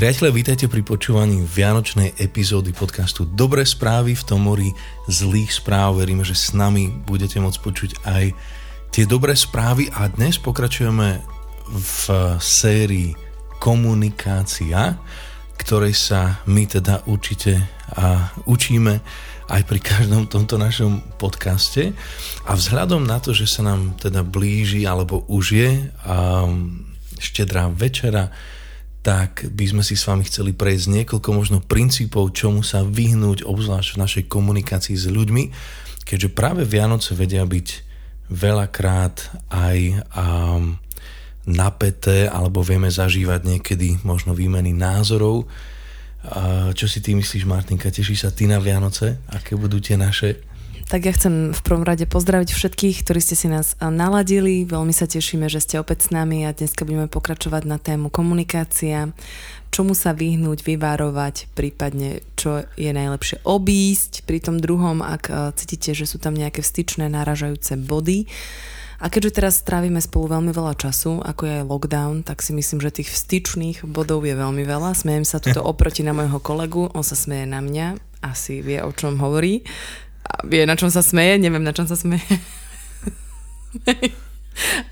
Priatelia, vítajte pri počúvaní Vianočnej epizódy podcastu Dobré správy v tom zlých správ. Veríme, že s nami budete môcť počuť aj tie dobré správy a dnes pokračujeme v sérii Komunikácia, ktorej sa my teda určite a učíme aj pri každom tomto našom podcaste. A vzhľadom na to, že sa nám teda blíži alebo už je um, štedrá večera, tak by sme si s vami chceli prejsť niekoľko možno princípov, čomu sa vyhnúť, obzvlášť v našej komunikácii s ľuďmi, keďže práve Vianoce vedia byť veľakrát aj um, napäté, alebo vieme zažívať niekedy možno výmeny názorov. Uh, čo si ty myslíš, Martinka? Teší sa ty na Vianoce? Aké budú tie naše? Tak ja chcem v prvom rade pozdraviť všetkých, ktorí ste si nás naladili. Veľmi sa tešíme, že ste opäť s nami a dneska budeme pokračovať na tému komunikácia, čomu sa vyhnúť, vyvárovať, prípadne čo je najlepšie obísť pri tom druhom, ak cítite, že sú tam nejaké vstyčné náražajúce body. A keďže teraz strávime spolu veľmi veľa času, ako je aj lockdown, tak si myslím, že tých vstyčných bodov je veľmi veľa. Smejem sa tuto oproti na môjho kolegu, on sa smeje na mňa, asi vie, o čom hovorí vie, na čom sa smeje, neviem, na čom sa smeje.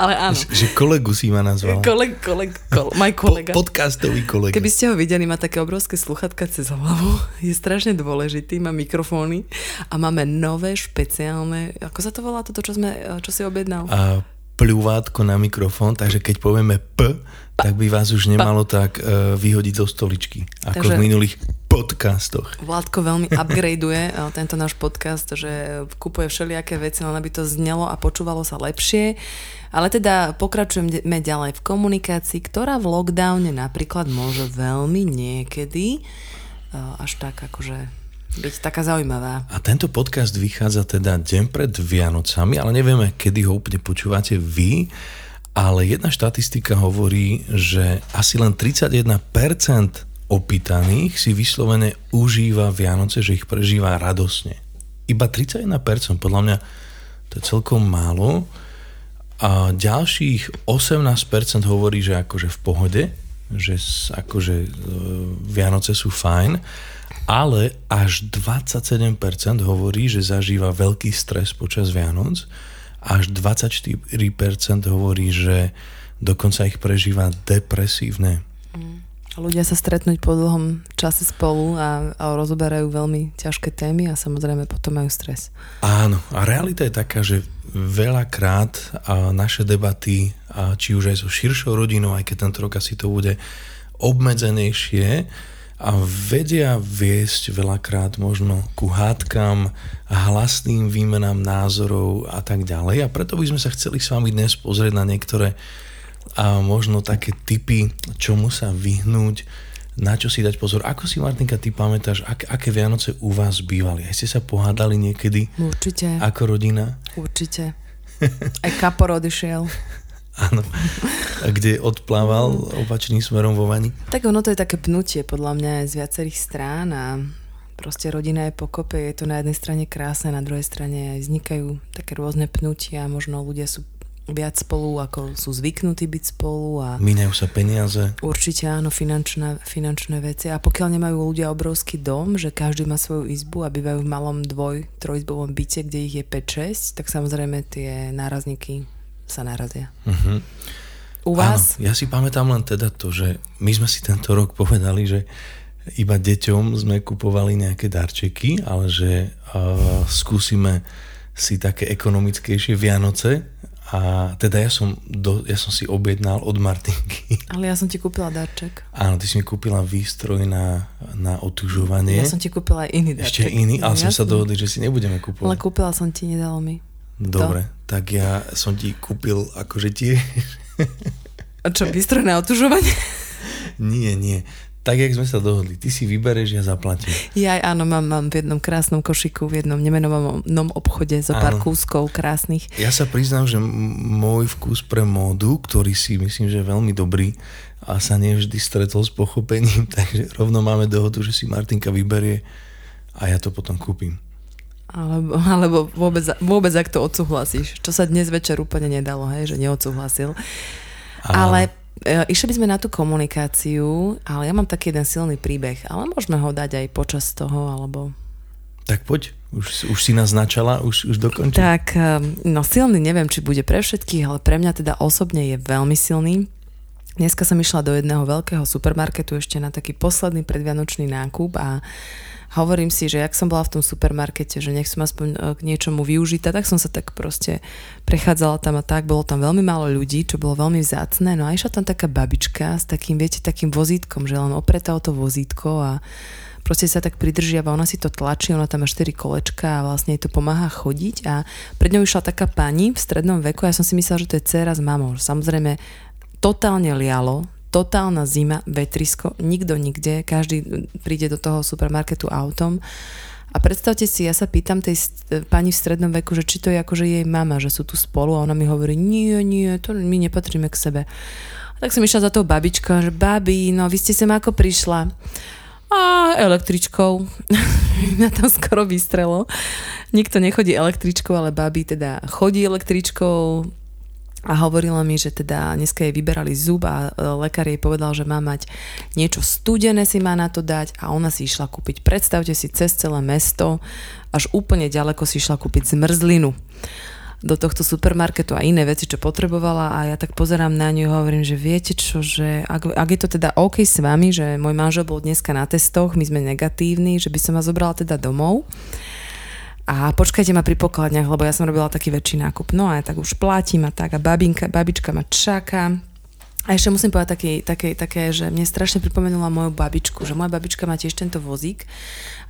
Ale áno. Že kolegu si ma nazval. Koleg, koleg, kol, maj kolega. Po, podcastový kolega. Keby ste ho videli, má také obrovské sluchatka cez hlavu. Je strašne dôležitý, má mikrofóny a máme nové, špeciálne, ako sa to volá toto, čo, sme, čo si objednal? A pľúvátko na mikrofón, takže keď povieme P, tak by vás už nemalo tak uh, vyhodiť zo stoličky, ako Takže... v minulých podcastoch. Vládko veľmi upgradeuje uh, tento náš podcast, že kupuje všelijaké veci, len aby to znelo a počúvalo sa lepšie. Ale teda pokračujeme ďalej v komunikácii, ktorá v lockdowne napríklad môže veľmi niekedy uh, až tak akože byť taká zaujímavá. A tento podcast vychádza teda deň pred Vianocami, ale nevieme, kedy ho úplne počúvate vy ale jedna štatistika hovorí, že asi len 31% opýtaných si vyslovene užíva Vianoce, že ich prežíva radosne. Iba 31%, podľa mňa to je celkom málo. A ďalších 18% hovorí, že akože v pohode, že akože e, Vianoce sú fajn, ale až 27% hovorí, že zažíva veľký stres počas Vianoc až 24% hovorí, že dokonca ich prežíva depresívne. Ľudia sa stretnúť po dlhom čase spolu a, a rozoberajú veľmi ťažké témy a samozrejme potom majú stres. Áno, a realita je taká, že veľakrát a naše debaty, a či už aj so širšou rodinou, aj keď tento rok asi to bude obmedzenejšie, a vedia viesť veľakrát možno ku hádkam hlasným výmenám názorov a tak ďalej. A preto by sme sa chceli s vami dnes pozrieť na niektoré a možno také typy, čomu sa vyhnúť, na čo si dať pozor. Ako si, Martinka, ty pamätáš, ak, aké Vianoce u vás bývali? Aj ste sa pohádali niekedy? Určite. Ako rodina? Určite. Aj kapor odišiel. Áno. A kde odplával opačným smerom vo vani? Tak ono to je také pnutie podľa mňa z viacerých strán a proste rodina je pokope, je to na jednej strane krásne, na druhej strane aj vznikajú také rôzne pnutia, možno ľudia sú viac spolu, ako sú zvyknutí byť spolu. A Minajú sa peniaze. Určite áno, finančné, finančné veci. A pokiaľ nemajú ľudia obrovský dom, že každý má svoju izbu a bývajú v malom dvoj, trojizbovom byte, kde ich je 5-6, tak samozrejme tie nárazníky sa narazia. Uh-huh. U vás? Áno, ja si pamätám len teda to, že my sme si tento rok povedali, že iba deťom sme kupovali nejaké darčeky, ale že uh, skúsime si také ekonomickejšie Vianoce a teda ja som, do, ja som si objednal od Martinky. Ale ja som ti kúpila darček. Áno, ty si mi kúpila výstroj na, na otužovanie. Ja som ti kúpila aj iný darček. Ešte iný, ale sme sa dohodli, že si nebudeme kúpovať. Ale kúpila som ti, nedalo mi. Dobre, to. tak ja som ti kúpil akože tie... A čo, výstroj na otužovanie? nie, nie. Tak, jak sme sa dohodli. Ty si vybereš, ja zaplatím. Ja áno, mám, mám v jednom krásnom košiku, v jednom nemenovanom obchode zo pár kúskov krásnych. Ja sa priznám, že môj vkus pre módu, ktorý si myslím, že je veľmi dobrý a sa nevždy stretol s pochopením, takže rovno máme dohodu, že si Martinka vyberie a ja to potom kúpim. Alebo, alebo vôbec, vôbec ak to odsúhlasíš. Čo sa dnes večer úplne nedalo, hej, že neodsúhlasil. Ale išli by sme na tú komunikáciu, ale ja mám taký jeden silný príbeh, ale môžeme ho dať aj počas toho, alebo... Tak poď, už, už si nás načala, už, už dokončí. Tak, e, no silný neviem, či bude pre všetkých, ale pre mňa teda osobne je veľmi silný. Dneska som išla do jedného veľkého supermarketu ešte na taký posledný predvianočný nákup a hovorím si, že jak som bola v tom supermarkete, že nech som aspoň e, k niečomu využitá, tak som sa tak proste prechádzala tam a tak, bolo tam veľmi málo ľudí, čo bolo veľmi vzácne, no a išla tam taká babička s takým, viete, takým vozítkom, že len opretá o to vozítko a proste sa tak pridržiava, ona si to tlačí, ona tam má 4 kolečka a vlastne jej to pomáha chodiť. A pred ňou išla taká pani v strednom veku. Ja som si myslela, že to je dcera s mamou. Samozrejme, totálne lialo, totálna zima, vetrisko, nikto nikde, každý príde do toho supermarketu autom. A predstavte si, ja sa pýtam tej pani v strednom veku, že či to je akože jej mama, že sú tu spolu a ona mi hovorí, nie, nie, to my nepatríme k sebe. A tak som išla za tou babičkou, že babi, no vy ste sem ako prišla. A električkou. Na tam skoro vystrelo. Nikto nechodí električkou, ale babi teda chodí električkou, a hovorila mi, že teda dneska jej vyberali zub a e, lekár jej povedal, že má mať niečo studené si má na to dať a ona si išla kúpiť. Predstavte si cez celé mesto, až úplne ďaleko si išla kúpiť zmrzlinu do tohto supermarketu a iné veci, čo potrebovala a ja tak pozerám na ňu a hovorím, že viete čo, že ak, ak je to teda OK s vami, že môj manžel bol dneska na testoch, my sme negatívni, že by som vás zobrala teda domov a počkajte ma pri pokladniach, lebo ja som robila taký väčší nákup. No a ja tak už platím a tak a babinka, babička ma čaká. A ešte musím povedať také, také, také, že mne strašne pripomenula moju babičku, že moja babička má tiež tento vozík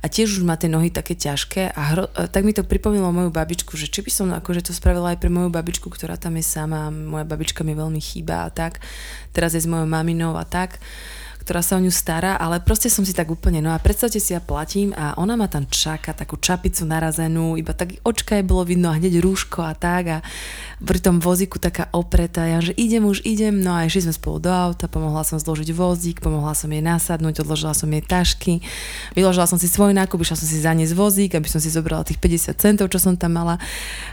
a tiež už má tie nohy také ťažké a hro, tak mi to pripomínalo moju babičku, že či by som akože to spravila aj pre moju babičku, ktorá tam je sama, moja babička mi veľmi chýba a tak, teraz je s mojou maminou a tak ktorá sa o ňu stará, ale proste som si tak úplne, no a predstavte si, ja platím a ona ma tam čaká, takú čapicu narazenú, iba tak očka je bolo vidno a hneď rúško a tak a pri tom vozíku taká opretá, ja že idem už, idem, no a išli sme spolu do auta, pomohla som zložiť vozík, pomohla som jej nasadnúť, odložila som jej tašky, vyložila som si svoj nákup, išla som si zaniesť vozík, aby som si zobrala tých 50 centov, čo som tam mala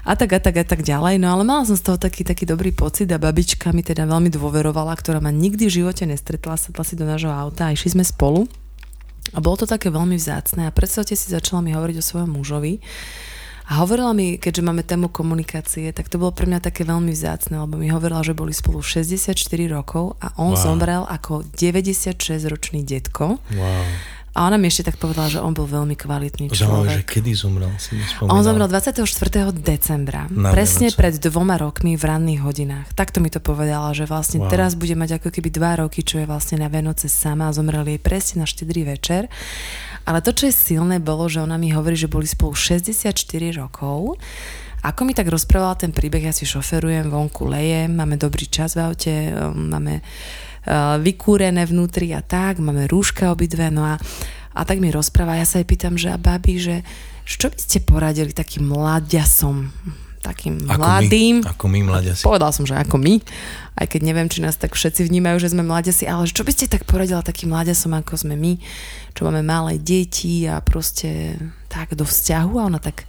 a tak a tak a tak ďalej, no ale mala som z toho taký, taký dobrý pocit a babička mi teda veľmi dôverovala, ktorá ma nikdy v živote nestretla, sadla si do nášho auta a išli sme spolu. A bolo to také veľmi vzácne a predstavte si, začala mi hovoriť o svojom mužovi. A hovorila mi, keďže máme tému komunikácie, tak to bolo pre mňa také veľmi vzácne, lebo mi hovorila, že boli spolu 64 rokov a on wow. zomrel ako 96-ročný detko. Wow. A ona mi ešte tak povedala, že on bol veľmi kvalitný človek. že kedy zomrel, si On zomrel 24. decembra, Na presne Vianoce. pred dvoma rokmi v ranných hodinách. Takto mi to povedala, že vlastne wow. teraz bude mať ako keby dva roky, čo je vlastne na Vianoce sama a zomrel jej presne na štedrý večer. Ale to, čo je silné, bolo, že ona mi hovorí, že boli spolu 64 rokov. Ako mi tak rozprávala ten príbeh, ja si šoferujem, vonku lejem, máme dobrý čas v aute, um, máme vykúrené vnútri a tak, máme rúška obidve, no a, a tak mi rozpráva, ja sa jej pýtam, že a babi, že čo by ste poradili takým mladiasom, takým ako mladým. My, ako my mladiasi. Povedal som, že ako my, aj keď neviem, či nás tak všetci vnímajú, že sme mladiasi, ale čo by ste tak poradila takým mladiasom, ako sme my, čo máme malé deti a proste tak do vzťahu a ona tak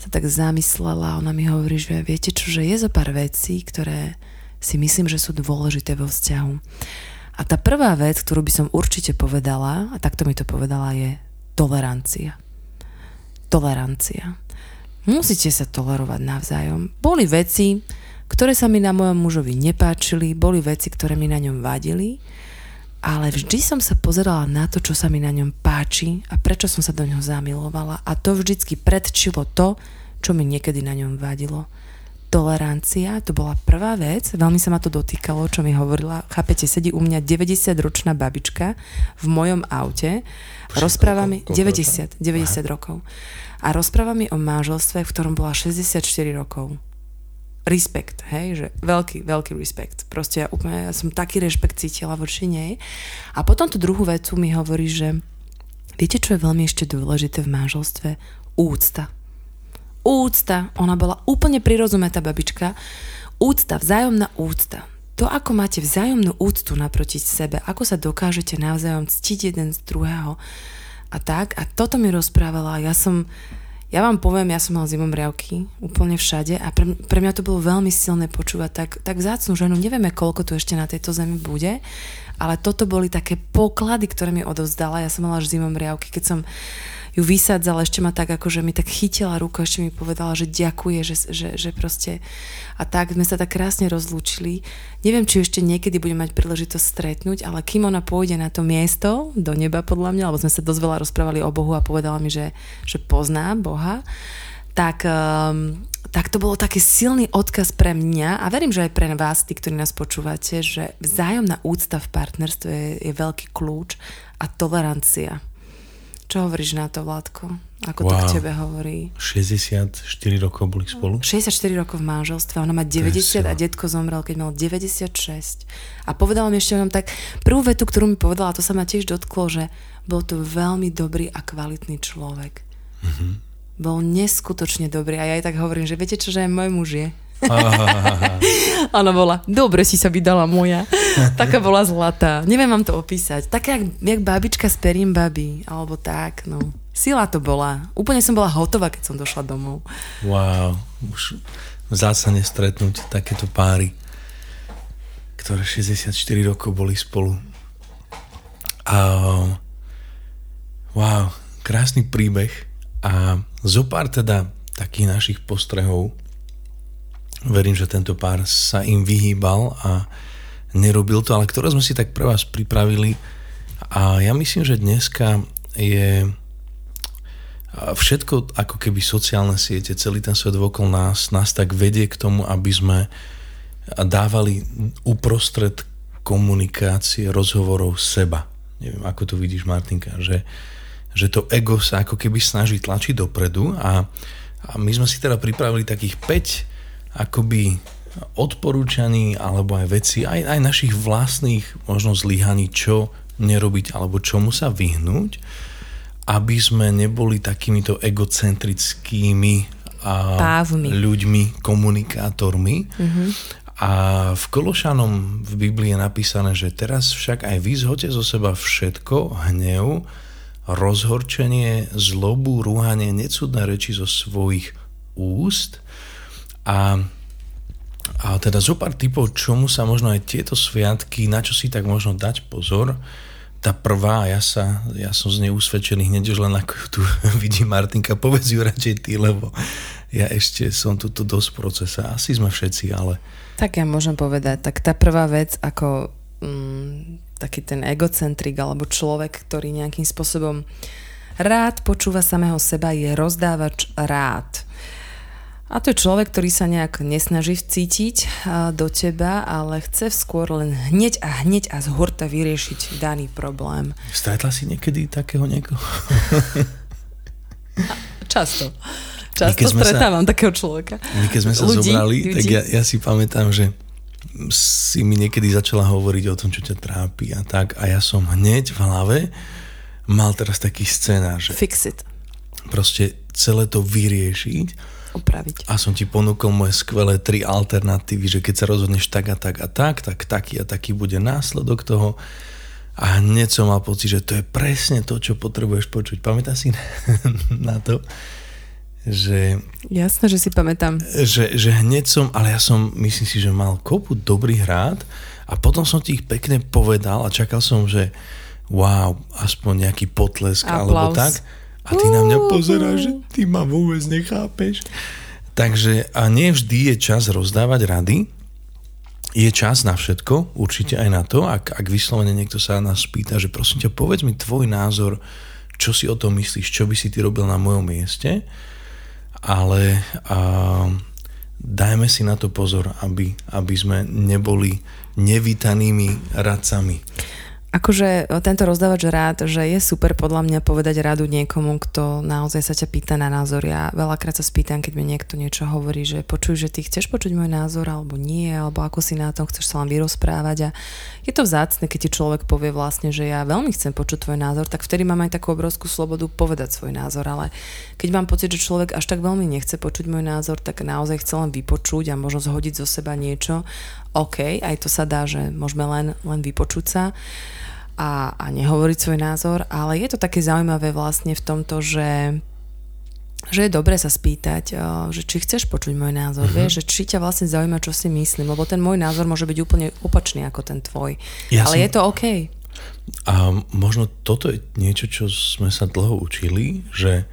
sa tak zamyslela a ona mi hovorí, že viete čo, že je zo pár vecí, ktoré si myslím, že sú dôležité vo vzťahu. A tá prvá vec, ktorú by som určite povedala, a takto mi to povedala, je tolerancia. Tolerancia. Musíte sa tolerovať navzájom. Boli veci, ktoré sa mi na mojom mužovi nepáčili, boli veci, ktoré mi na ňom vadili, ale vždy som sa pozerala na to, čo sa mi na ňom páči a prečo som sa do ňoho zamilovala a to vždycky predčilo to, čo mi niekedy na ňom vadilo tolerancia, to bola prvá vec, veľmi sa ma to dotýkalo, čo mi hovorila. Chápete, sedí u mňa 90-ročná babička v mojom aute, Počkej, rozpráva mi 90, 90 Aha. rokov. A rozpráva mi o manželstve, v ktorom bola 64 rokov. Respekt, hej, že veľký, veľký respekt. Proste ja úplne, ja som taký rešpekt cítila voči nej. A potom tú druhú vecu mi hovorí, že viete, čo je veľmi ešte dôležité v manželstve? Úcta úcta, ona bola úplne prirozumetá babička, úcta, vzájomná úcta. To, ako máte vzájomnú úctu naproti sebe, ako sa dokážete navzájom ctiť jeden z druhého a tak. A toto mi rozprávala. Ja som, Ja vám poviem, ja som mal zimomriavky úplne všade a pre, pre mňa to bolo veľmi silné počúvať tak, tak vzácnu ženu. Nevieme, koľko tu ešte na tejto zemi bude, ale toto boli také poklady, ktoré mi odovzdala. Ja som mala až zimomriavky, keď som ju vysádzala, ešte ma tak ako, že mi tak chytila ruku, ešte mi povedala, že ďakuje, že, že, že proste a tak sme sa tak krásne rozlúčili. Neviem, či ešte niekedy budem mať príležitosť stretnúť, ale kým ona pôjde na to miesto, do neba podľa mňa, lebo sme sa dosť veľa rozprávali o Bohu a povedala mi, že, že pozná Boha, tak, um, tak to bolo taký silný odkaz pre mňa a verím, že aj pre vás, tí, ktorí nás počúvate, že vzájomná úcta v partnerstve je, je veľký kľúč a tolerancia. Čo hovoríš na to, Vládko? Ako wow. to k tebe hovorí? 64 rokov boli spolu? 64 rokov v manželstve, ona má 90 a detko zomrel, keď mal 96. A povedala mi ešte o tak, prvú vetu, ktorú mi povedala, to sa ma tiež dotklo, že bol to veľmi dobrý a kvalitný človek. Mm-hmm. Bol neskutočne dobrý a ja aj tak hovorím, že viete čo, že aj môj muž je. Ona bola, dobre si sa vydala moja. Taká bola zlatá. Neviem vám to opísať. Taká jak, jak babička z perím baby. Alebo tak, no. Sila to bola. Úplne som bola hotová, keď som došla domov. Wow. Už zásadne stretnúť takéto páry, ktoré 64 rokov boli spolu. A wow, krásny príbeh a zopár teda takých našich postrehov Verím, že tento pár sa im vyhýbal a nerobil to, ale ktoré sme si tak pre vás pripravili. A ja myslím, že dneska je všetko ako keby sociálne siete, celý ten svet okolo nás, nás tak vedie k tomu, aby sme dávali uprostred komunikácie, rozhovorov seba. Neviem, ako to vidíš, Martinka, že, že to ego sa ako keby snaží tlačiť dopredu a, a my sme si teda pripravili takých 5 akoby odporúčaní alebo aj veci, aj, aj našich vlastných možno zlyhaní, čo nerobiť alebo čomu sa vyhnúť, aby sme neboli takýmito egocentrickými a Pávmi. ľuďmi, komunikátormi. Mm-hmm. A v Kološanom v Biblii je napísané, že teraz však aj vy zhoďte zo seba všetko, hnev, rozhorčenie, zlobu, rúhanie, necudné reči zo svojich úst a, a teda zo pár typov, čomu sa možno aj tieto sviatky, na čo si tak možno dať pozor. Tá prvá, ja, sa, ja som z nej usvedčený hneď už len ako tu vidí Martinka, povedz ju radšej ty, lebo ja ešte som tu dosť v procese. Asi sme všetci, ale... Tak ja môžem povedať, tak tá prvá vec, ako mm, taký ten egocentrik alebo človek, ktorý nejakým spôsobom rád počúva samého seba, je rozdávač rád. A to je človek, ktorý sa nejak nesnaží vcítiť do teba, ale chce skôr len hneď a hneď a z hurta vyriešiť daný problém. Stretla si niekedy takého niekoho? Často. Často stretávam sa, takého človeka. My keď sme sa ľudí, zobrali, ľudí. tak ja, ja si pamätám, že si mi niekedy začala hovoriť o tom, čo ťa trápi a tak a ja som hneď v hlave mal teraz taký scénar, že Fix it. proste celé to vyriešiť opraviť. A som ti ponúkol moje skvelé tri alternatívy, že keď sa rozhodneš tak a tak a tak, tak taký a taký bude následok toho. A hneď som mal pocit, že to je presne to, čo potrebuješ počuť. Pamätáš si na to? Že, Jasné, že si pamätám. Že, že hneď som, ale ja som, myslím si, že mal kopu dobrých rád a potom som ti ich pekne povedal a čakal som, že wow, aspoň nejaký potlesk Aplaus. alebo tak a ty na mňa pozeráš, že ty ma vôbec nechápeš. Takže a nie vždy je čas rozdávať rady, je čas na všetko, určite aj na to, ak, ak vyslovene niekto sa nás spýta, že prosím ťa, povedz mi tvoj názor, čo si o tom myslíš, čo by si ty robil na mojom mieste, ale a, dajme si na to pozor, aby, aby sme neboli nevítanými radcami. Akože tento rozdávač rád, že je super podľa mňa povedať radu niekomu, kto naozaj sa ťa pýta na názor. Ja veľakrát sa spýtam, keď mi niekto niečo hovorí, že počuj, že ty chceš počuť môj názor, alebo nie, alebo ako si na tom chceš sa len vyrozprávať. A je to vzácne, keď ti človek povie vlastne, že ja veľmi chcem počuť tvoj názor, tak vtedy mám aj takú obrovskú slobodu povedať svoj názor. Ale keď mám pocit, že človek až tak veľmi nechce počuť môj názor, tak naozaj chce len vypočuť a možno zhodiť zo seba niečo. OK, aj to sa dá, že môžeme len, len vypočuť sa a, a nehovoriť svoj názor, ale je to také zaujímavé vlastne v tomto, že že je dobré sa spýtať, že či chceš počuť môj názor, uh-huh. vieš, že či ťa vlastne zaujíma, čo si myslím, lebo ten môj názor môže byť úplne opačný ako ten tvoj. Ja Ale som... je to OK. A možno toto je niečo, čo sme sa dlho učili, že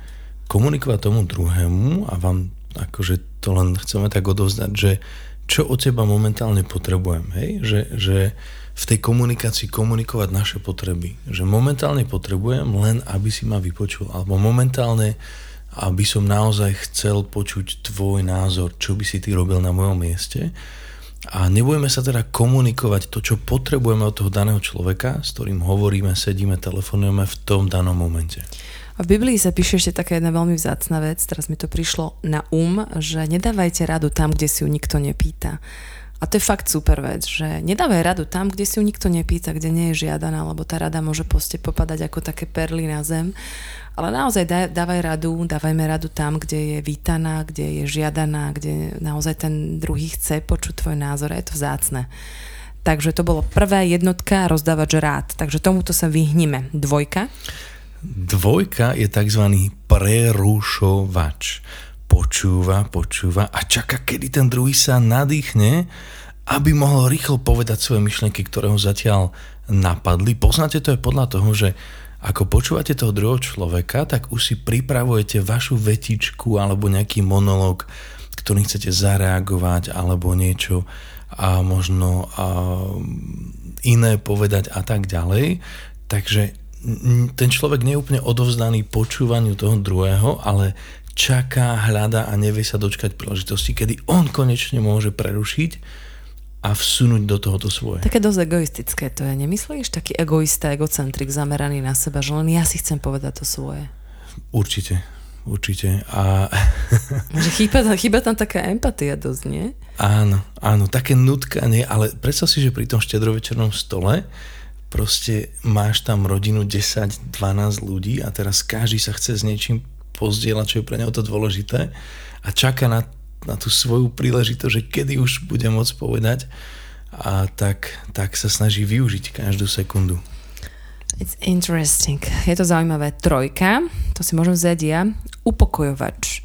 komunikovať tomu druhému a vám akože to len chceme tak odovzdať, že čo od teba momentálne potrebujem, hej? Že, že v tej komunikácii komunikovať naše potreby. Že momentálne potrebujem len, aby si ma vypočul. Alebo momentálne aby som naozaj chcel počuť tvoj názor, čo by si ty robil na mojom mieste. A nebudeme sa teda komunikovať to, čo potrebujeme od toho daného človeka, s ktorým hovoríme, sedíme, telefonujeme v tom danom momente. A v Biblii sa píše ešte taká jedna veľmi vzácna vec, teraz mi to prišlo na um, že nedávajte radu tam, kde si ju nikto nepýta. A to je fakt super vec, že nedávaj radu tam, kde si ju nikto nepýta, kde nie je žiadaná, lebo tá rada môže poste popadať ako také perly na zem. Ale naozaj dávaj radu, dávajme radu tam, kde je vítaná, kde je žiadaná, kde naozaj ten druhý chce počuť tvoj názor. Je to vzácne. Takže to bolo prvé jednotka rozdávač rád. Takže tomuto sa vyhnime. Dvojka. Dvojka je tzv. prerušovač počúva, počúva a čaká, kedy ten druhý sa nadýchne, aby mohol rýchlo povedať svoje myšlienky, ktoré ho zatiaľ napadli. Poznáte to je podľa toho, že ako počúvate toho druhého človeka, tak už si pripravujete vašu vetičku alebo nejaký monolog, ktorý chcete zareagovať alebo niečo a možno a iné povedať a tak ďalej. Takže ten človek nie je úplne odovzdaný počúvaniu toho druhého, ale čaká, hľada a nevie sa dočkať príležitosti, kedy on konečne môže prerušiť a vsunúť do tohoto svoje. Také dosť egoistické to je, nemyslíš? Taký egoista, egocentrik zameraný na seba, že len ja si chcem povedať to svoje. Určite, určite. A... Chýba, chýba tam taká empatia dosť, nie? Áno, áno, také nutkanie, ale predstav si, že pri tom štedrovečernom stole proste máš tam rodinu 10-12 ľudí a teraz každý sa chce s niečím pozdieľať, čo je pre neho to dôležité a čaká na, na tú svoju príležitosť, že kedy už bude môcť povedať a tak, tak sa snaží využiť každú sekundu. It's interesting. Je to zaujímavé. Trojka, to si môžem vziať ja. Upokojovač.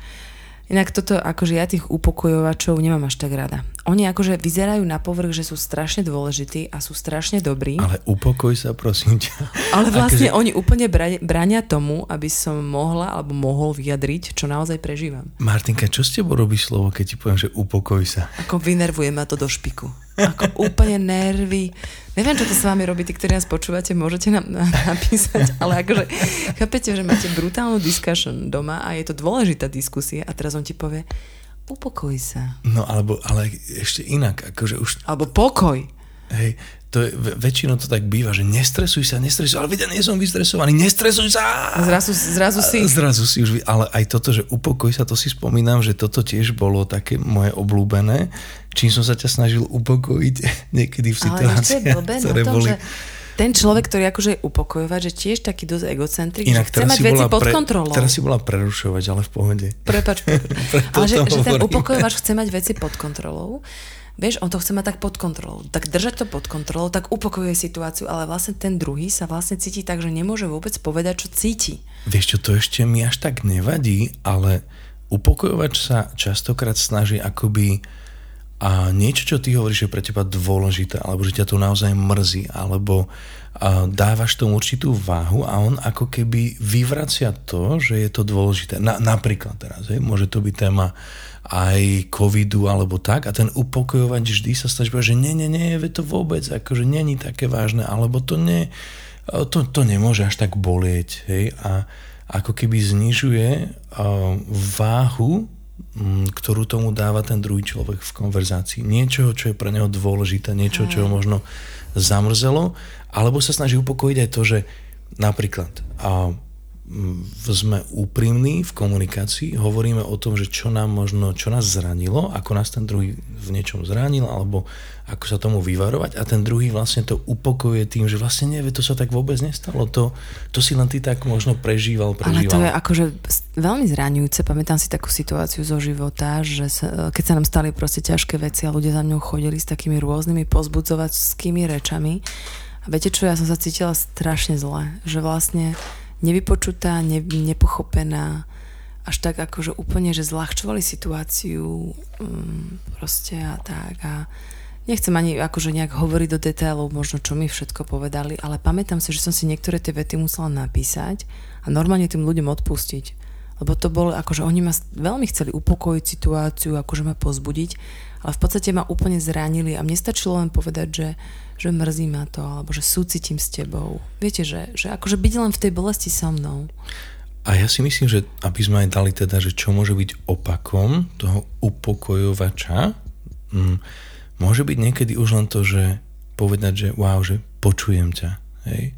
Inak toto, akože ja tých upokojovačov nemám až tak rada. Oni akože vyzerajú na povrch, že sú strašne dôležití a sú strašne dobrí. Ale upokoj sa, prosím ťa. Ale vlastne akože... oni úplne bráňa tomu, aby som mohla alebo mohol vyjadriť, čo naozaj prežívam. Martinka, čo s tebou robí slovo, keď ti poviem, že upokoj sa? Ako vynervuje ma to do špiku. Ako úplne nervy. Neviem, čo to s vami robí, tí, ktorí nás počúvate, môžete nám napísať, ale akože chápete, že máte brutálnu discussion doma a je to dôležitá diskusia a teraz on ti povie, upokoj sa. No alebo, ale ešte inak, akože už... Alebo pokoj. Hej, to je, väčšinou to tak býva, že nestresuj sa, nestresuj, ale vidia, nie som vystresovaný, nestresuj sa! Zrazu, zrazu si... Zrazu si už, ale aj toto, že upokoj sa, to si spomínam, že toto tiež bolo také moje obľúbené, čím som sa ťa snažil upokojiť niekedy v situáciách, ktoré tom, boli... Že ten človek, ktorý akože je upokojovať, že tiež taký dosť egocentrik, Inak, že chce mať veci pod pre, kontrolou. Teraz si bola prerušovať, ale v pohode. Prepač, ale že, že ten upokojovač chce mať veci pod kontrolou Vieš, on to chce mať tak pod kontrolou. Tak držať to pod kontrolou, tak upokojuje situáciu, ale vlastne ten druhý sa vlastne cíti tak, že nemôže vôbec povedať, čo cíti. Vieš čo, to ešte mi až tak nevadí, ale upokojovač sa častokrát snaží akoby a niečo, čo ty hovoríš, je pre teba dôležité, alebo že ťa to naozaj mrzí, alebo dávaš tomu určitú váhu a on ako keby vyvracia to, že je to dôležité. Na, napríklad teraz, hej, môže to byť téma aj covidu alebo tak a ten upokojovať vždy sa snaží že nie, nie, nie, to vôbec akože není také vážne, alebo to nie, to, to nemôže až tak bolieť, hej, a ako keby znižuje váhu, ktorú tomu dáva ten druhý človek v konverzácii. Niečoho, čo je pre neho dôležité, niečo, čo ho možno zamrzelo, alebo sa snaží upokojiť aj to, že napríklad uh, sme úprimní v komunikácii, hovoríme o tom, že čo nám možno, čo nás zranilo, ako nás ten druhý v niečom zranil, alebo ako sa tomu vyvarovať. A ten druhý vlastne to upokojuje tým, že vlastne nevie, to sa tak vôbec nestalo, to, to si len ty tak možno prežíval, prežíval. Ale to je akože veľmi zraňujúce, pamätám si takú situáciu zo života, že sa, keď sa nám stali proste ťažké veci a ľudia za mňou chodili s takými rôznymi pozbudzovačskými rečami. A viete čo, ja som sa cítila strašne zle, že vlastne nevypočutá, ne, nepochopená, až tak akože úplne, že zľahčovali situáciu um, proste a tak a nechcem ani akože nejak hovoriť do detailov, možno čo mi všetko povedali, ale pamätám si, že som si niektoré tie vety musela napísať a normálne tým ľuďom odpustiť. Lebo to bolo, akože oni ma veľmi chceli upokojiť situáciu, akože ma pozbudiť, ale v podstate ma úplne zranili a mne stačilo len povedať, že, že mrzí ma to, alebo že súcitím s tebou. Viete, že, že akože byť len v tej bolesti so mnou. A ja si myslím, že aby sme aj dali teda, že čo môže byť opakom toho upokojovača, mm, môže byť niekedy už len to, že povedať, že wow, že počujem ťa. Hej?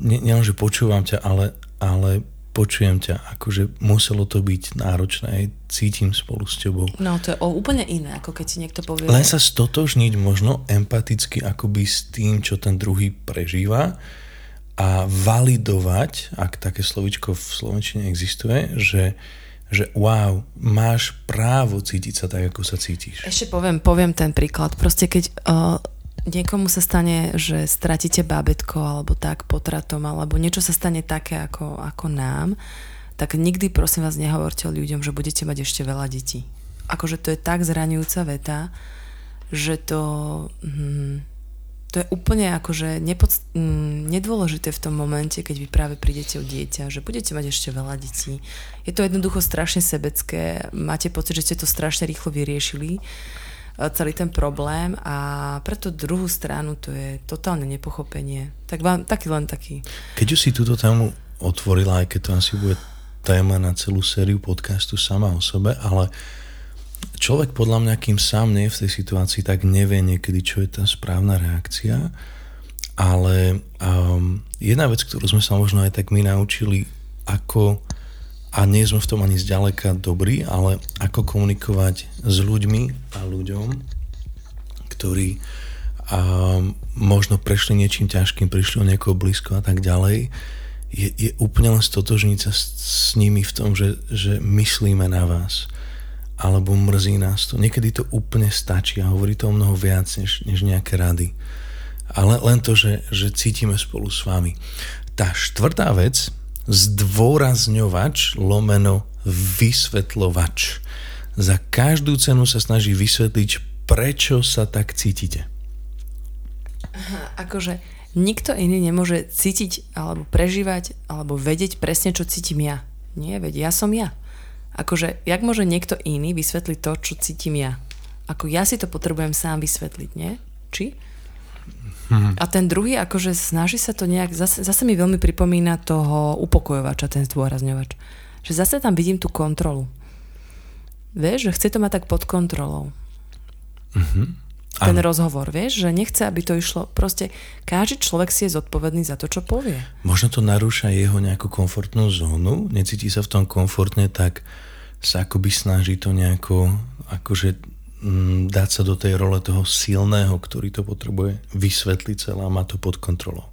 Nielen, že počúvam ťa, ale, ale počujem ťa, akože muselo to byť náročné, cítim spolu s tebou. No to je o, úplne iné, ako keď si niekto povie. Len sa stotožniť možno empaticky akoby s tým, čo ten druhý prežíva a validovať, ak také slovičko v Slovenčine existuje, že, že wow, máš právo cítiť sa tak, ako sa cítiš. Ešte poviem, poviem ten príklad. Proste keď uh, niekomu sa stane, že stratíte bábetko alebo tak potratom, alebo niečo sa stane také ako, ako nám, tak nikdy prosím vás nehovorte ľuďom, že budete mať ešte veľa detí. Akože to je tak zraňujúca veta, že to... Hm, to je úplne akože nepod, mm, nedôležité v tom momente, keď vy práve prídete o dieťa, že budete mať ešte veľa detí. Je to jednoducho strašne sebecké, máte pocit, že ste to strašne rýchlo vyriešili, celý ten problém a preto druhú stranu to je totálne nepochopenie. Tak vám, taký len taký. Keď už si túto tému otvorila, aj keď to asi bude téma na celú sériu podcastu sama o sebe, ale človek podľa mňa, kým sám nie je v tej situácii, tak nevie niekedy, čo je tá správna reakcia. Ale um, jedna vec, ktorú sme sa možno aj tak my naučili, ako, a nie sme v tom ani zďaleka dobrí, ale ako komunikovať s ľuďmi a ľuďom, ktorí um, možno prešli niečím ťažkým, prišli o niekoho blízko a tak ďalej, je, je úplne len stotožniť sa s, s nimi v tom, že, že myslíme na vás alebo mrzí nás to. Niekedy to úplne stačí a hovorí to o mnoho viac než, než nejaké rady. Ale len to, že, že cítime spolu s vami. Tá štvrtá vec, zdôrazňovač lomeno vysvetľovač. Za každú cenu sa snaží vysvetliť, prečo sa tak cítite. Aha, akože nikto iný nemôže cítiť alebo prežívať alebo vedieť presne, čo cítim ja. Nie, veď ja som ja. Akože, jak môže niekto iný vysvetliť to, čo cítim ja? Ako ja si to potrebujem sám vysvetliť, nie? Či? Hmm. A ten druhý, akože snaží sa to nejak, zase, zase mi veľmi pripomína toho upokojovača, ten zdôrazňovač. Že zase tam vidím tú kontrolu. Vieš, že chce to mať tak pod kontrolou. Mm-hmm ten ano. rozhovor, vieš, že nechce, aby to išlo, proste každý človek si je zodpovedný za to, čo povie. Možno to narúša jeho nejakú komfortnú zónu, necíti sa v tom komfortne, tak sa akoby snaží to nejako, akože dať sa do tej role toho silného, ktorý to potrebuje vysvetliť celé a má to pod kontrolou.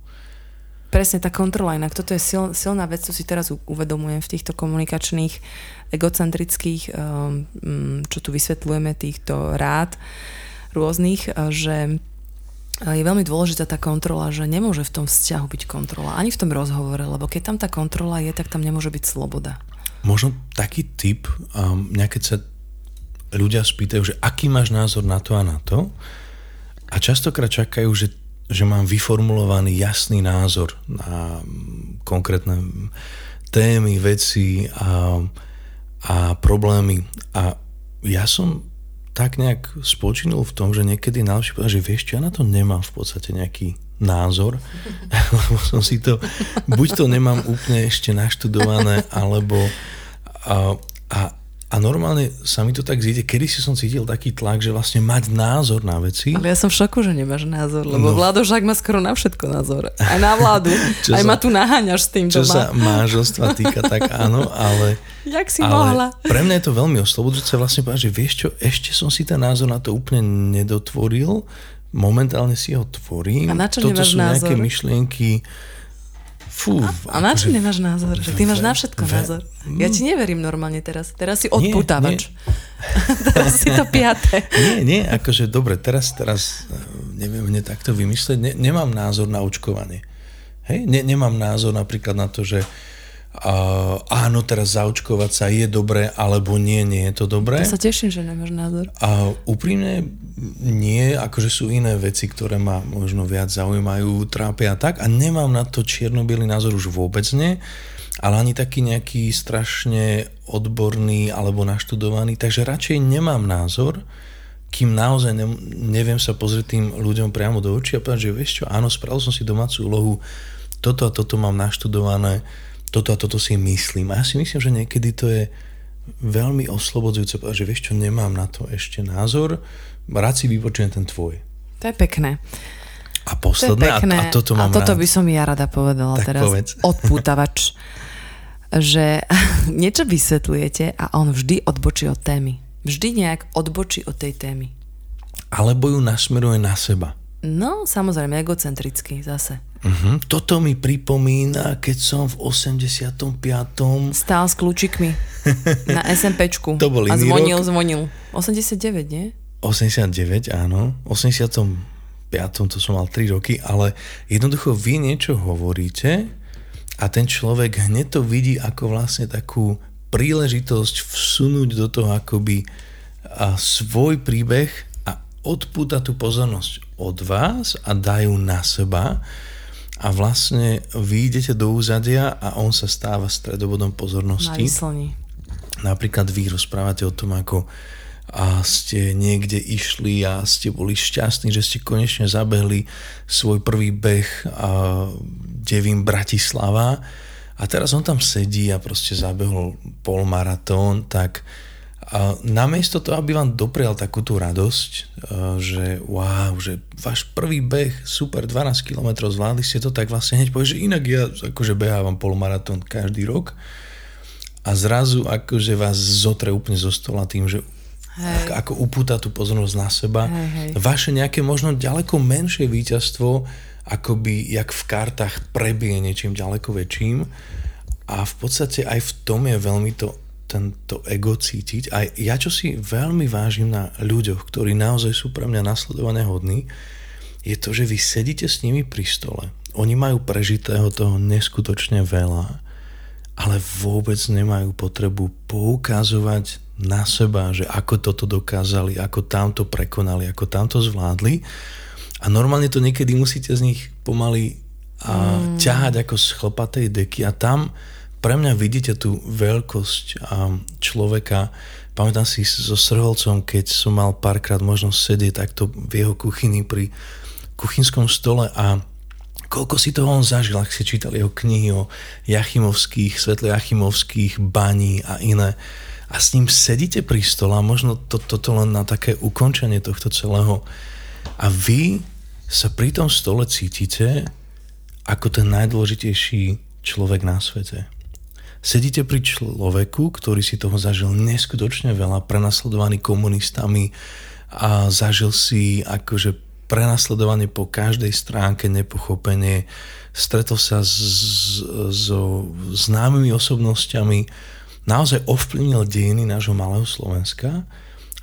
Presne, tá kontrola, inak toto je sil, silná vec, čo si teraz uvedomujem v týchto komunikačných, egocentrických, um, čo tu vysvetľujeme, týchto rád, rôznych, že je veľmi dôležitá tá kontrola, že nemôže v tom vzťahu byť kontrola, ani v tom rozhovore, lebo keď tam tá kontrola je, tak tam nemôže byť sloboda. Možno taký typ, um, keď sa ľudia spýtajú, že aký máš názor na to a na to? A častokrát čakajú, že, že mám vyformulovaný jasný názor na konkrétne témy, veci a, a problémy. A ja som tak nejak spočinul v tom, že niekedy najlepšie povedať, že vieš čo, ja na to nemám v podstate nejaký názor, lebo som si to, buď to nemám úplne ešte naštudované, alebo a, a, a normálne sa mi to tak zíde, kedy si som cítil taký tlak, že vlastne mať názor na veci. Ale ja som v šoku, že nemáš názor, lebo no, Vlado Žák má skoro na všetko názor. Aj na vládu. aj sa, ma tu naháňaš s tým Čo doma. sa manželstva týka, tak áno, ale Jak si Ale mohla? Pre mňa je to veľmi oslobodzujúce vlastne povedať, že vieš čo, ešte som si ten názor na to úplne nedotvoril, momentálne si ho tvorím. A na čo Toto sú nejaké názor? myšlienky, Fú, a, a na čo nemáš názor? Že ty máš na všetko ve, názor. Ja ti neverím normálne teraz. Teraz si odputávač. teraz si to piaté. Nie, nie, akože dobre, teraz, teraz eh, neviem mne takto vymyslieť. Ne, nemám názor na očkovanie. Hej? Ne, nemám názor napríklad na to, že uh, áno, teraz zaočkovať sa je dobré, alebo nie, nie je to dobré. Ja sa teším, že nemáš názor. A úprimne nie, akože sú iné veci, ktoré ma možno viac zaujímajú, trápia a tak a nemám na to čierno názor už vôbec nie, ale ani taký nejaký strašne odborný alebo naštudovaný, takže radšej nemám názor, kým naozaj ne, neviem sa pozrieť tým ľuďom priamo do očí a povedať, že vieš čo, áno, spravil som si domácu úlohu, toto a toto mám naštudované, toto a toto si myslím. A ja si myslím, že niekedy to je veľmi oslobodzujúce že vieš čo, nemám na to ešte názor, rád si vypočujem ten tvoj. To je pekné. A posledné, to a, a toto mám A toto rád. by som ja rada povedala tak teraz. Povedz. Odpútavač. že niečo vysvetľujete a on vždy odbočí od témy. Vždy nejak odbočí od tej témy. Alebo ju nasmeruje na seba. No, samozrejme, egocentricky zase. Uh-huh. Toto mi pripomína, keď som v 85. Stál s kľúčikmi na SMPčku. To bol A iný zvonil, rok. zvonil. 89, nie? 89, áno. 85. to som mal 3 roky, ale jednoducho vy niečo hovoríte a ten človek hneď to vidí ako vlastne takú príležitosť vsunúť do toho akoby a svoj príbeh a odpúta tú pozornosť od vás a dajú na seba a vlastne vy idete do úzadia a on sa stáva stredobodom Na pozornosti. vyslni. Napríklad vy rozprávate o tom, ako a ste niekde išli a ste boli šťastní, že ste konečne zabehli svoj prvý beh a devím Bratislava a teraz on tam sedí a proste zabehol polmaratón, tak a namiesto toho, aby vám doprial takú tú radosť, a, že wow, že váš prvý beh, super, 12 km zvládli ste to, tak vlastne hneď povie, že inak ja akože behávam polmaratón každý rok a zrazu akože vás zotre úplne zo stola tým, že Hej. ako upúta tú pozornosť na seba. Hej, hej. Vaše nejaké možno ďaleko menšie víťazstvo akoby jak v kartách prebije niečím ďaleko väčším a v podstate aj v tom je veľmi to, tento ego cítiť. A ja čo si veľmi vážim na ľuďoch, ktorí naozaj sú pre mňa nasledované hodní, je to, že vy sedíte s nimi pri stole. Oni majú prežitého toho neskutočne veľa, ale vôbec nemajú potrebu poukazovať na seba, že ako toto dokázali, ako tamto prekonali, ako tamto zvládli. A normálne to niekedy musíte z nich pomaly a mm. ťahať ako z chlpatej deky a tam pre mňa vidíte tú veľkosť človeka. Pamätám si so Srholcom, keď som mal párkrát možnosť sedieť takto v jeho kuchyni pri kuchynskom stole a koľko si toho on zažil, ak si čítal jeho knihy o Jachimovských, Svetle Jachimovských, baní a iné. A s ním sedíte pri stole a možno to, toto len na také ukončenie tohto celého. A vy sa pri tom stole cítite ako ten najdôležitejší človek na svete. Sedíte pri človeku, ktorý si toho zažil neskutočne veľa, prenasledovaný komunistami a zažil si akože prenasledovanie po každej stránke, nepochopenie, stretol sa s, so známymi osobnosťami, naozaj ovplyvnil dejiny nášho malého Slovenska,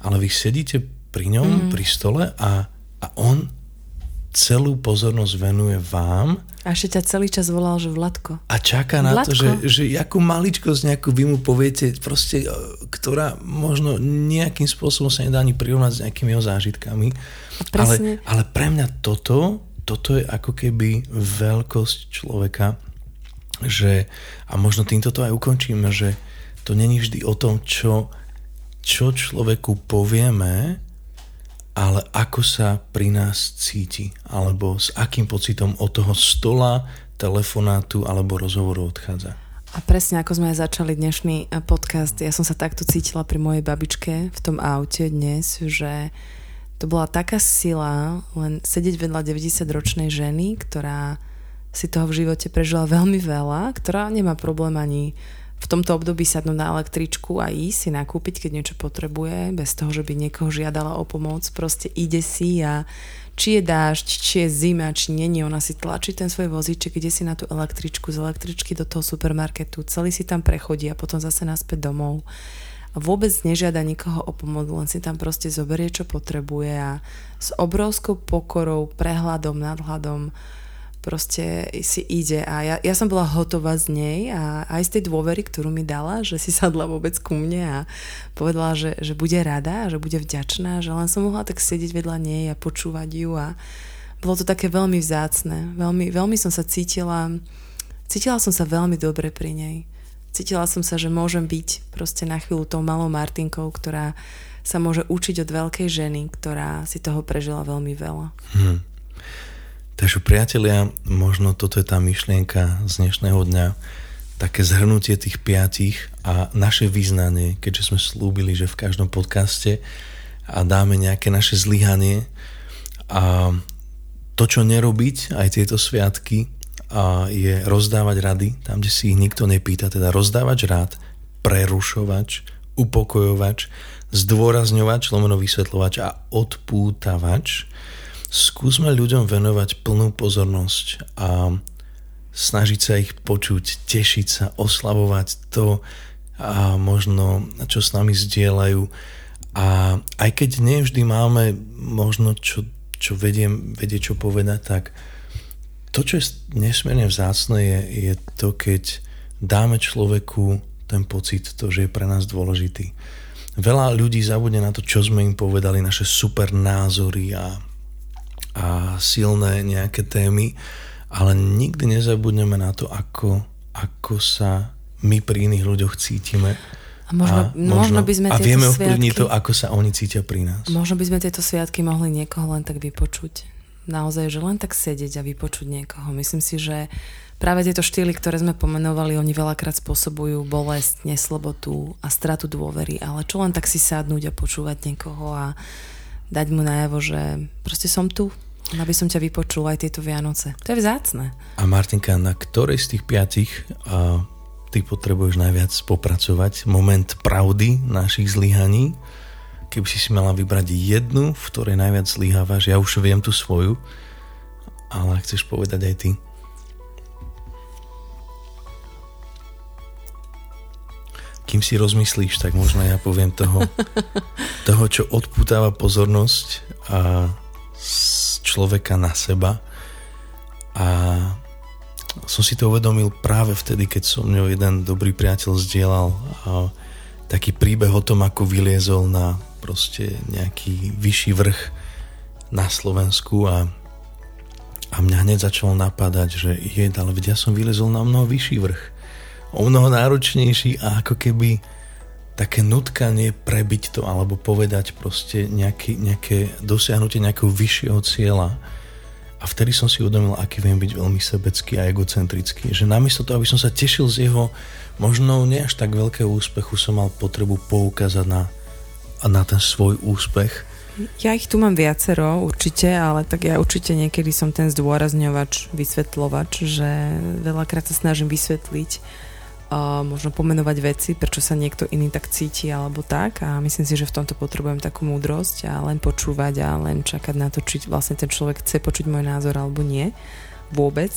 ale vy sedíte pri ňom, mm. pri stole a, a on celú pozornosť venuje vám A ešte ťa celý čas volal, že Vladko. a čaká na to, Vladko. že, že jakú maličkosť nejakú vy mu poviete, proste, e, ktorá možno nejakým spôsobom sa nedá ani prirovnať s nejakými jeho zážitkami. Ale, ale pre mňa toto, toto je ako keby veľkosť človeka, že, a možno týmto to aj ukončíme, že to není vždy o tom, čo, čo človeku povieme, ale ako sa pri nás cíti, alebo s akým pocitom od toho stola, telefonátu alebo rozhovoru odchádza. A presne ako sme aj začali dnešný eh, podcast, ja som sa takto cítila pri mojej babičke v tom aute dnes, že to bola taká sila len sedieť vedľa 90-ročnej ženy, ktorá si toho v živote prežila veľmi veľa, ktorá nemá problém ani v tomto období sadnúť na električku a ísť si nakúpiť, keď niečo potrebuje, bez toho, že by niekoho žiadala o pomoc. Proste ide si a či je dážď, či je zima, či není, ona si tlačí ten svoj vozíček, ide si na tú električku, z električky do toho supermarketu, celý si tam prechodí a potom zase naspäť domov. A vôbec nežiada nikoho o pomoc, len si tam proste zoberie, čo potrebuje a s obrovskou pokorou, prehľadom, nadhľadom proste si ide a ja, ja som bola hotová z nej a aj z tej dôvery, ktorú mi dala, že si sadla vôbec ku mne a povedala, že, že bude rada, že bude vďačná, že len som mohla tak sedieť vedľa nej a počúvať ju a bolo to také veľmi vzácne. Veľmi, veľmi som sa cítila, cítila som sa veľmi dobre pri nej. Cítila som sa, že môžem byť proste na chvíľu tou malou Martinkou, ktorá sa môže učiť od veľkej ženy, ktorá si toho prežila veľmi veľa. Hmm. Takže priatelia, možno toto je tá myšlienka z dnešného dňa, také zhrnutie tých piatich a naše význanie, keďže sme slúbili, že v každom podcaste a dáme nejaké naše zlyhanie a to, čo nerobiť aj tieto sviatky a je rozdávať rady, tam, kde si ich nikto nepýta, teda rozdávať rád, prerušovač, upokojovač, zdôrazňovač, lomeno vysvetľovač a odpútavač skúsme ľuďom venovať plnú pozornosť a snažiť sa ich počuť, tešiť sa, oslavovať to a možno, čo s nami zdieľajú. A aj keď nevždy máme možno, čo, čo vediem, vedie čo povedať, tak to, čo je nesmierne vzácne, je, je to, keď dáme človeku ten pocit, to, že je pre nás dôležitý. Veľa ľudí zabudne na to, čo sme im povedali, naše super názory a a silné nejaké témy, ale nikdy nezabudneme na to, ako, ako sa my pri iných ľuďoch cítime. A možno, a, možno, možno by sme a vieme ovplyvniť to, ako sa oni cítia pri nás. Možno by sme tieto sviatky mohli niekoho len tak vypočuť. Naozaj, že len tak sedieť a vypočuť niekoho. Myslím si, že práve tieto štýly, ktoré sme pomenovali, oni veľakrát spôsobujú bolesť, neslobotu a stratu dôvery, ale čo len tak si sadnúť a počúvať niekoho a dať mu najavo, že proste som tu, aby som ťa vypočul aj tieto Vianoce. To je vzácne. A Martinka, na ktorej z tých piatich a ty potrebuješ najviac popracovať? Moment pravdy našich zlyhaní? Keby si si mala vybrať jednu, v ktorej najviac zlyhávaš, ja už viem tú svoju, ale chceš povedať aj ty. Kým si rozmyslíš, tak možno ja poviem toho, toho čo odputáva pozornosť a človeka na seba. A som si to uvedomil práve vtedy, keď som mňou jeden dobrý priateľ zdieľal a taký príbeh o tom, ako vyliezol na proste nejaký vyšší vrch na Slovensku a, a mňa hneď začalo napadať, že je, ale veď ja som vylezol na mnoho vyšší vrch, o mnoho náročnejší a ako keby také nutkanie prebiť to alebo povedať proste nejaký, nejaké dosiahnutie nejakého vyššieho cieľa. A vtedy som si uvedomil, aký viem byť veľmi sebecký a egocentrický. Že namiesto toho, aby som sa tešil z jeho možno nie až tak veľkého úspechu, som mal potrebu poukázať na, na ten svoj úspech. Ja ich tu mám viacero, určite, ale tak ja určite niekedy som ten zdôrazňovač, vysvetľovač, že veľakrát sa snažím vysvetliť možno pomenovať veci, prečo sa niekto iný tak cíti alebo tak. A myslím si, že v tomto potrebujem takú múdrosť a len počúvať a len čakať na to, či vlastne ten človek chce počuť môj názor alebo nie. Vôbec.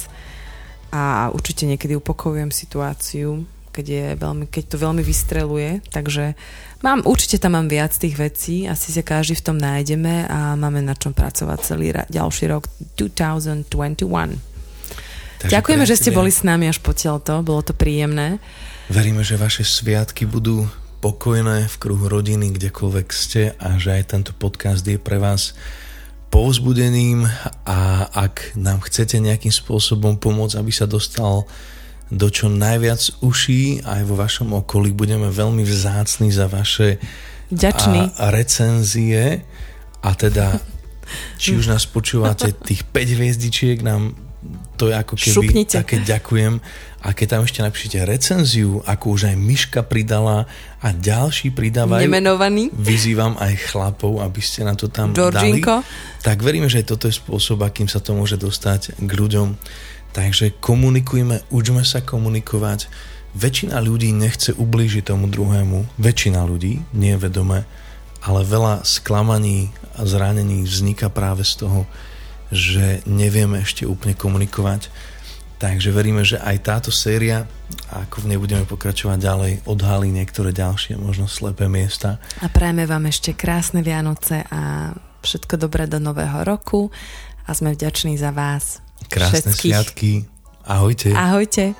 A určite niekedy upokojujem situáciu, keď, je veľmi, keď to veľmi vystreluje, takže mám, určite tam mám viac tých vecí, asi sa každý v tom nájdeme a máme na čom pracovať celý ra- ďalší rok 2021. Takže Ďakujeme, že ste boli s nami až po to, bolo to príjemné. Veríme, že vaše sviatky budú pokojné v kruhu rodiny, kdekoľvek ste a že aj tento podcast je pre vás povzbudeným a ak nám chcete nejakým spôsobom pomôcť, aby sa dostal do čo najviac uší aj vo vašom okolí, budeme veľmi vzácni za vaše a, recenzie. A teda či už nás počúvate tých 5 hviezdičiek nám to je ako keby Šupnite. také ďakujem. A keď tam ešte napíšete recenziu, ako už aj Myška pridala a ďalší pridávajú. Nemenovaný. Vyzývam aj chlapov, aby ste na to tam Georginko. dali. Tak veríme, že toto je spôsob, akým sa to môže dostať k ľuďom. Takže komunikujme, učme sa komunikovať. Väčšina ľudí nechce ublížiť tomu druhému. Väčšina ľudí, nie vedome, ale veľa sklamaní a zranení vzniká práve z toho, že nevieme ešte úplne komunikovať. Takže veríme, že aj táto séria, ako v nej budeme pokračovať ďalej, odhalí niektoré ďalšie, možno slepé miesta. A prajeme vám ešte krásne Vianoce a všetko dobré do nového roku a sme vďační za vás. Krásne všetkých. sviatky. Ahojte. Ahojte.